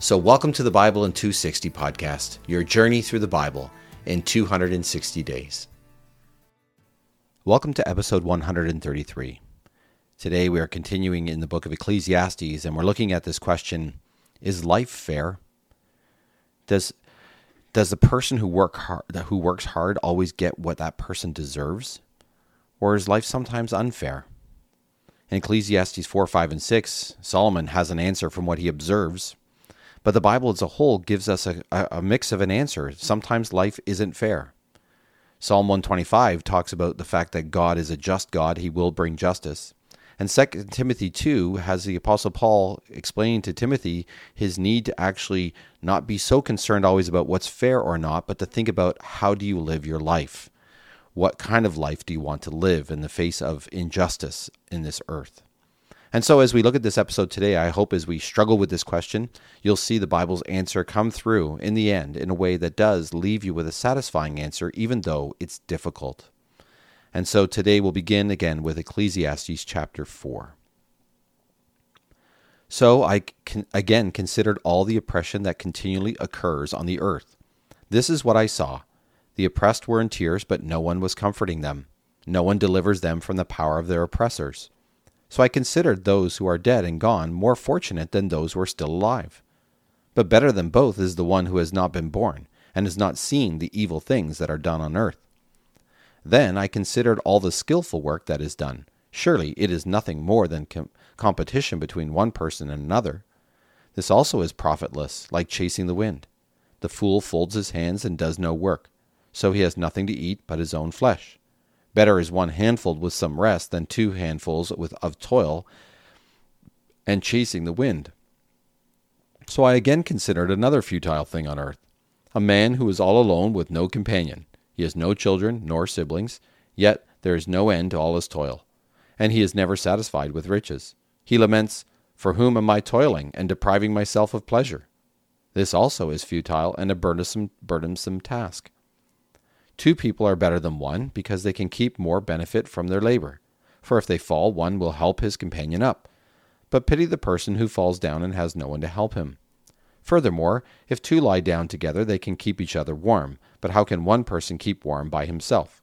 So, welcome to the Bible in 260 podcast, your journey through the Bible in 260 days. Welcome to episode 133. Today we are continuing in the book of Ecclesiastes and we're looking at this question Is life fair? Does does the person who work hard who works hard always get what that person deserves? Or is life sometimes unfair? In Ecclesiastes 4, 5, and 6, Solomon has an answer from what he observes but the Bible as a whole gives us a, a mix of an answer. Sometimes life isn't fair. Psalm 125 talks about the fact that God is a just God, he will bring justice. And 2 Timothy 2 has the Apostle Paul explaining to Timothy his need to actually not be so concerned always about what's fair or not, but to think about how do you live your life? What kind of life do you want to live in the face of injustice in this earth? And so, as we look at this episode today, I hope as we struggle with this question, you'll see the Bible's answer come through in the end in a way that does leave you with a satisfying answer, even though it's difficult. And so today we'll begin again with Ecclesiastes chapter 4. So I can, again considered all the oppression that continually occurs on the earth. This is what I saw. The oppressed were in tears, but no one was comforting them. No one delivers them from the power of their oppressors. So I considered those who are dead and gone more fortunate than those who are still alive. But better than both is the one who has not been born, and has not seen the evil things that are done on earth. Then I considered all the skilful work that is done. Surely it is nothing more than com- competition between one person and another. This also is profitless, like chasing the wind. The fool folds his hands and does no work, so he has nothing to eat but his own flesh. Better is one handful with some rest than two handfuls with, of toil and chasing the wind. So I again considered another futile thing on earth a man who is all alone with no companion. He has no children nor siblings, yet there is no end to all his toil, and he is never satisfied with riches. He laments, For whom am I toiling and depriving myself of pleasure? This also is futile and a burdensome, burdensome task. Two people are better than one because they can keep more benefit from their labor. For if they fall, one will help his companion up. But pity the person who falls down and has no one to help him. Furthermore, if two lie down together, they can keep each other warm. But how can one person keep warm by himself?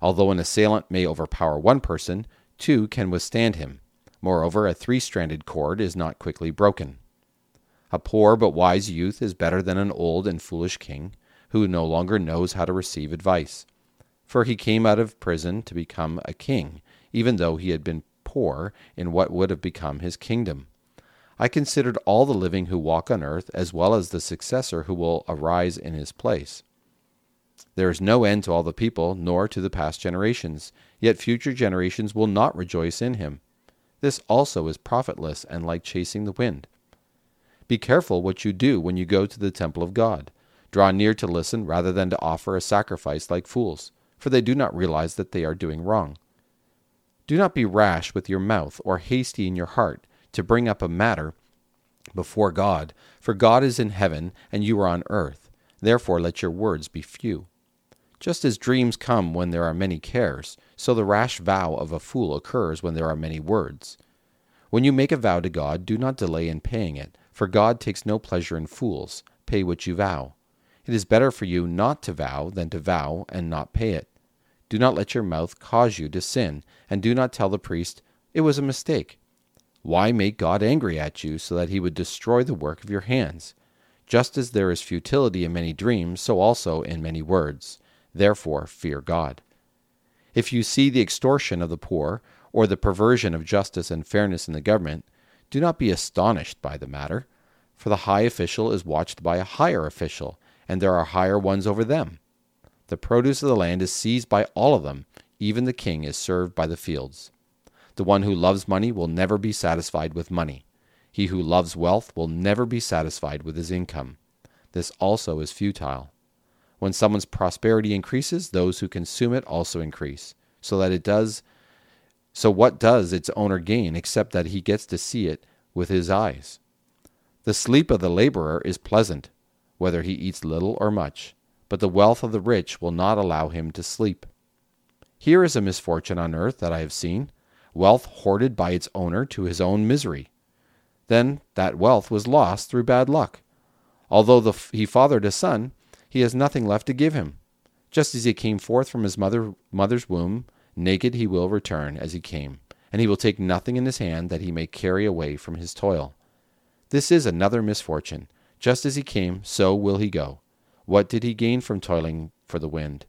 Although an assailant may overpower one person, two can withstand him. Moreover, a three stranded cord is not quickly broken. A poor but wise youth is better than an old and foolish king who no longer knows how to receive advice. For he came out of prison to become a king, even though he had been poor in what would have become his kingdom. I considered all the living who walk on earth, as well as the successor who will arise in his place. There is no end to all the people, nor to the past generations, yet future generations will not rejoice in him. This also is profitless and like chasing the wind. Be careful what you do when you go to the temple of God draw near to listen rather than to offer a sacrifice like fools, for they do not realize that they are doing wrong. Do not be rash with your mouth or hasty in your heart to bring up a matter before God, for God is in heaven and you are on earth. Therefore let your words be few. Just as dreams come when there are many cares, so the rash vow of a fool occurs when there are many words. When you make a vow to God, do not delay in paying it, for God takes no pleasure in fools. Pay what you vow. It is better for you not to vow than to vow and not pay it. Do not let your mouth cause you to sin, and do not tell the priest, It was a mistake. Why make God angry at you so that he would destroy the work of your hands? Just as there is futility in many dreams, so also in many words. Therefore, fear God. If you see the extortion of the poor, or the perversion of justice and fairness in the government, do not be astonished by the matter, for the high official is watched by a higher official and there are higher ones over them. The produce of the land is seized by all of them, even the king is served by the fields. The one who loves money will never be satisfied with money. He who loves wealth will never be satisfied with his income. This also is futile. When someone's prosperity increases, those who consume it also increase, so that it does so what does its owner gain except that he gets to see it with his eyes? The sleep of the laborer is pleasant, whether he eats little or much, but the wealth of the rich will not allow him to sleep. Here is a misfortune on earth that I have seen wealth hoarded by its owner to his own misery. Then that wealth was lost through bad luck. Although the, he fathered a son, he has nothing left to give him. Just as he came forth from his mother, mother's womb, naked he will return as he came, and he will take nothing in his hand that he may carry away from his toil. This is another misfortune. Just as he came, so will he go. What did he gain from toiling for the wind?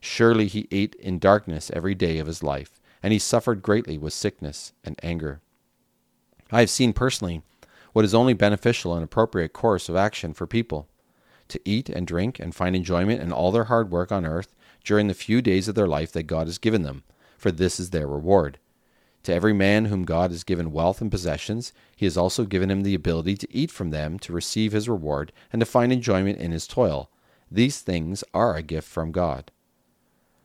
Surely he ate in darkness every day of his life, and he suffered greatly with sickness and anger. I have seen personally what is only beneficial and appropriate course of action for people to eat and drink and find enjoyment in all their hard work on earth during the few days of their life that God has given them, for this is their reward. To every man whom God has given wealth and possessions, he has also given him the ability to eat from them, to receive his reward, and to find enjoyment in his toil. These things are a gift from God.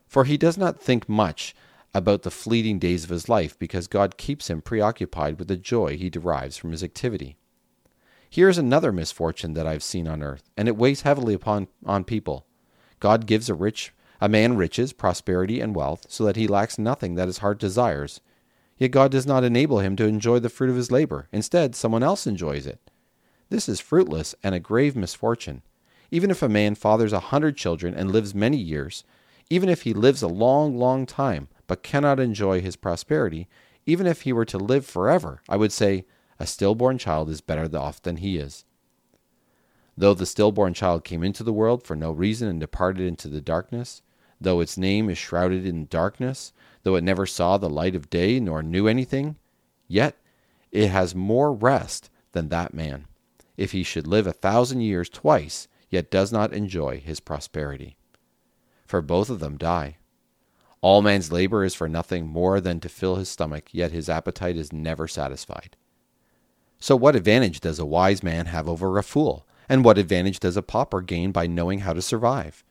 For he does not think much about the fleeting days of his life, because God keeps him preoccupied with the joy he derives from his activity. Here is another misfortune that I have seen on earth, and it weighs heavily upon on people. God gives a rich a man riches, prosperity, and wealth, so that he lacks nothing that his heart desires. Yet God does not enable him to enjoy the fruit of his labor. Instead, someone else enjoys it. This is fruitless and a grave misfortune. Even if a man fathers a hundred children and lives many years, even if he lives a long, long time, but cannot enjoy his prosperity, even if he were to live forever, I would say, a stillborn child is better off than he is. Though the stillborn child came into the world for no reason and departed into the darkness, though its name is shrouded in darkness, though it never saw the light of day nor knew anything, yet it has more rest than that man, if he should live a thousand years twice, yet does not enjoy his prosperity. For both of them die. All man's labor is for nothing more than to fill his stomach, yet his appetite is never satisfied. So, what advantage does a wise man have over a fool? And what advantage does a pauper gain by knowing how to survive?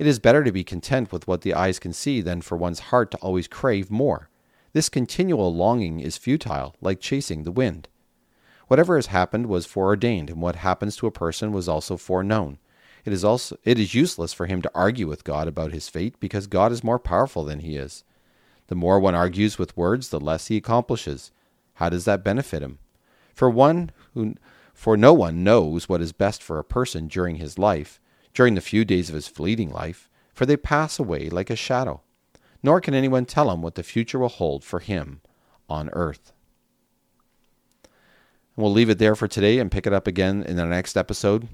It is better to be content with what the eyes can see than for one's heart to always crave more. This continual longing is futile, like chasing the wind. Whatever has happened was foreordained, and what happens to a person was also foreknown. It is also it is useless for him to argue with God about his fate because God is more powerful than he is. The more one argues with words, the less he accomplishes. How does that benefit him? For one who for no one knows what is best for a person during his life, during the few days of his fleeting life, for they pass away like a shadow. Nor can anyone tell him what the future will hold for him on earth. We'll leave it there for today and pick it up again in the next episode.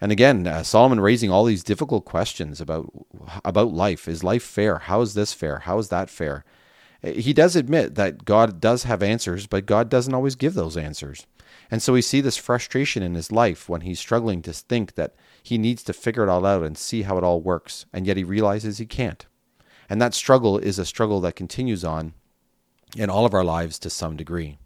And again, uh, Solomon raising all these difficult questions about about life. Is life fair? How is this fair? How is that fair? He does admit that God does have answers, but God doesn't always give those answers. And so we see this frustration in his life when he's struggling to think that he needs to figure it all out and see how it all works, and yet he realizes he can't. And that struggle is a struggle that continues on in all of our lives to some degree.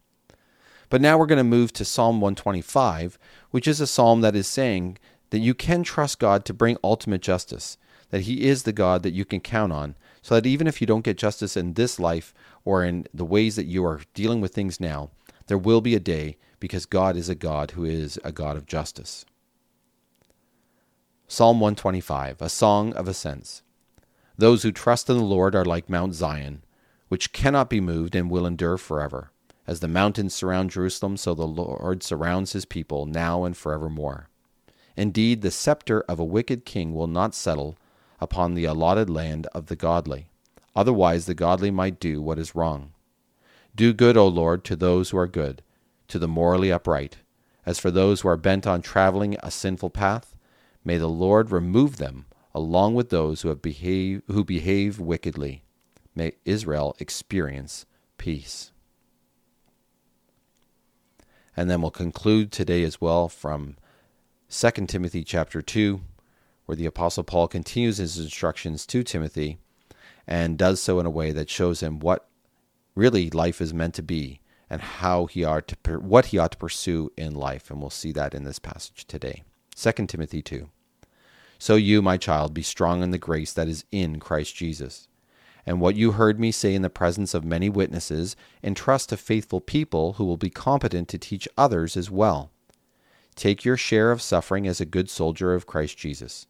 But now we're going to move to Psalm 125, which is a psalm that is saying that you can trust God to bring ultimate justice, that He is the God that you can count on, so that even if you don't get justice in this life or in the ways that you are dealing with things now, there will be a day because God is a God who is a God of justice. Psalm 125, a song of ascents. Those who trust in the Lord are like Mount Zion, which cannot be moved and will endure forever. As the mountains surround Jerusalem, so the Lord surrounds his people now and forevermore. Indeed, the scepter of a wicked king will not settle upon the allotted land of the godly. Otherwise, the godly might do what is wrong. Do good, O Lord, to those who are good to the morally upright. As for those who are bent on traveling a sinful path, may the Lord remove them along with those who, have behave, who behave wickedly. May Israel experience peace. And then we'll conclude today as well from 2 Timothy chapter 2, where the Apostle Paul continues his instructions to Timothy and does so in a way that shows him what really life is meant to be and how he ought to what he ought to pursue in life and we'll see that in this passage today 2 timothy 2 So you, my child, be strong in the grace that is in Christ Jesus. And what you heard me say in the presence of many witnesses, entrust to faithful people who will be competent to teach others as well. Take your share of suffering as a good soldier of Christ Jesus.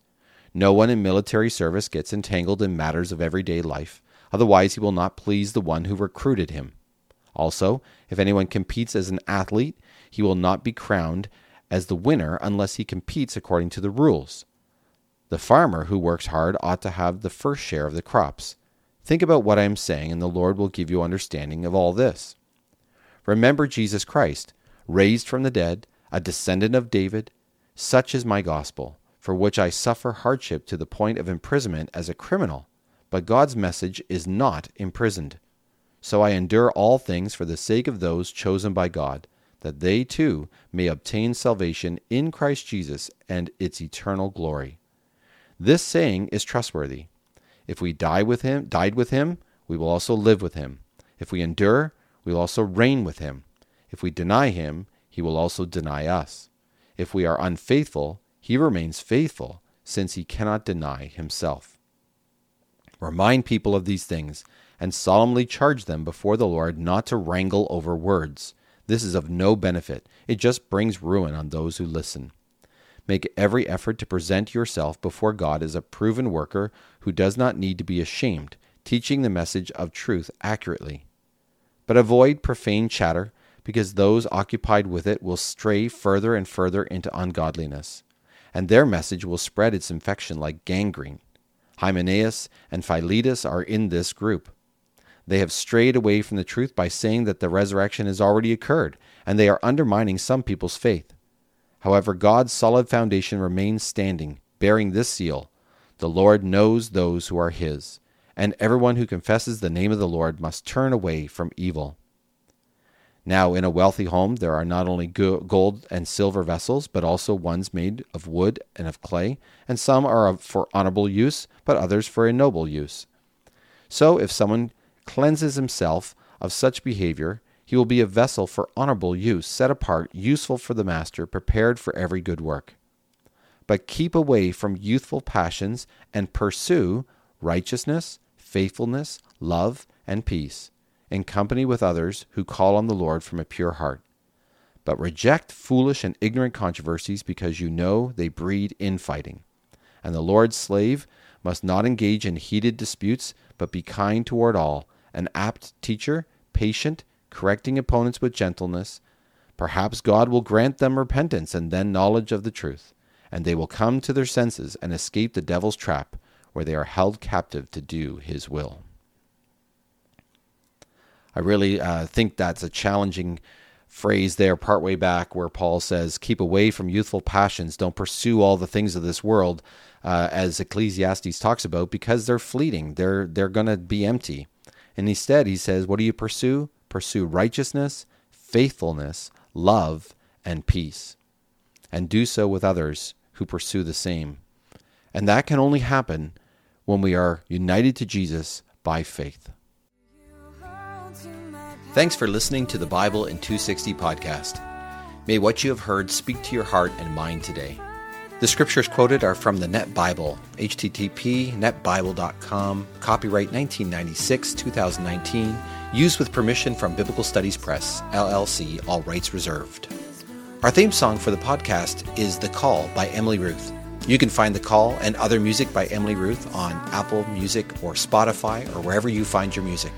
No one in military service gets entangled in matters of everyday life, otherwise, he will not please the one who recruited him. Also, if anyone competes as an athlete, he will not be crowned as the winner unless he competes according to the rules. The farmer who works hard ought to have the first share of the crops. Think about what I am saying, and the Lord will give you understanding of all this. Remember Jesus Christ, raised from the dead, a descendant of David. Such is my gospel, for which I suffer hardship to the point of imprisonment as a criminal. But God's message is not imprisoned. So I endure all things for the sake of those chosen by God, that they too may obtain salvation in Christ Jesus and its eternal glory. This saying is trustworthy. If we die with him, died with him, we will also live with him. If we endure, we will also reign with him. If we deny him, he will also deny us. If we are unfaithful, he remains faithful, since he cannot deny himself. Remind people of these things, and solemnly charge them before the Lord not to wrangle over words. This is of no benefit, it just brings ruin on those who listen. Make every effort to present yourself before God as a proven worker who does not need to be ashamed, teaching the message of truth accurately. But avoid profane chatter, because those occupied with it will stray further and further into ungodliness, and their message will spread its infection like gangrene. Hymenaeus and Philetus are in this group. They have strayed away from the truth by saying that the resurrection has already occurred, and they are undermining some people's faith. However, God's solid foundation remains standing, bearing this seal The Lord knows those who are his, and everyone who confesses the name of the Lord must turn away from evil. Now, in a wealthy home, there are not only gold and silver vessels, but also ones made of wood and of clay, and some are for honorable use, but others for ignoble use. So, if someone cleanses himself of such behavior, he will be a vessel for honorable use, set apart, useful for the master, prepared for every good work. But keep away from youthful passions and pursue righteousness, faithfulness, love, and peace, in company with others who call on the Lord from a pure heart. But reject foolish and ignorant controversies because you know they breed infighting. And the Lord's slave must not engage in heated disputes, but be kind toward all an apt teacher, patient, correcting opponents with gentleness. Perhaps God will grant them repentance and then knowledge of the truth, and they will come to their senses and escape the devil's trap, where they are held captive to do his will. I really uh, think that's a challenging phrase there, partway back, where Paul says, Keep away from youthful passions, don't pursue all the things of this world, uh, as Ecclesiastes talks about, because they're fleeting, they're, they're going to be empty. And instead, he says, What do you pursue? Pursue righteousness, faithfulness, love, and peace. And do so with others who pursue the same. And that can only happen when we are united to Jesus by faith. Thanks for listening to the Bible in 260 podcast. May what you have heard speak to your heart and mind today. The scriptures quoted are from the Net Bible, http netbible.com, copyright 1996 2019, used with permission from Biblical Studies Press, LLC, all rights reserved. Our theme song for the podcast is The Call by Emily Ruth. You can find The Call and other music by Emily Ruth on Apple Music or Spotify or wherever you find your music.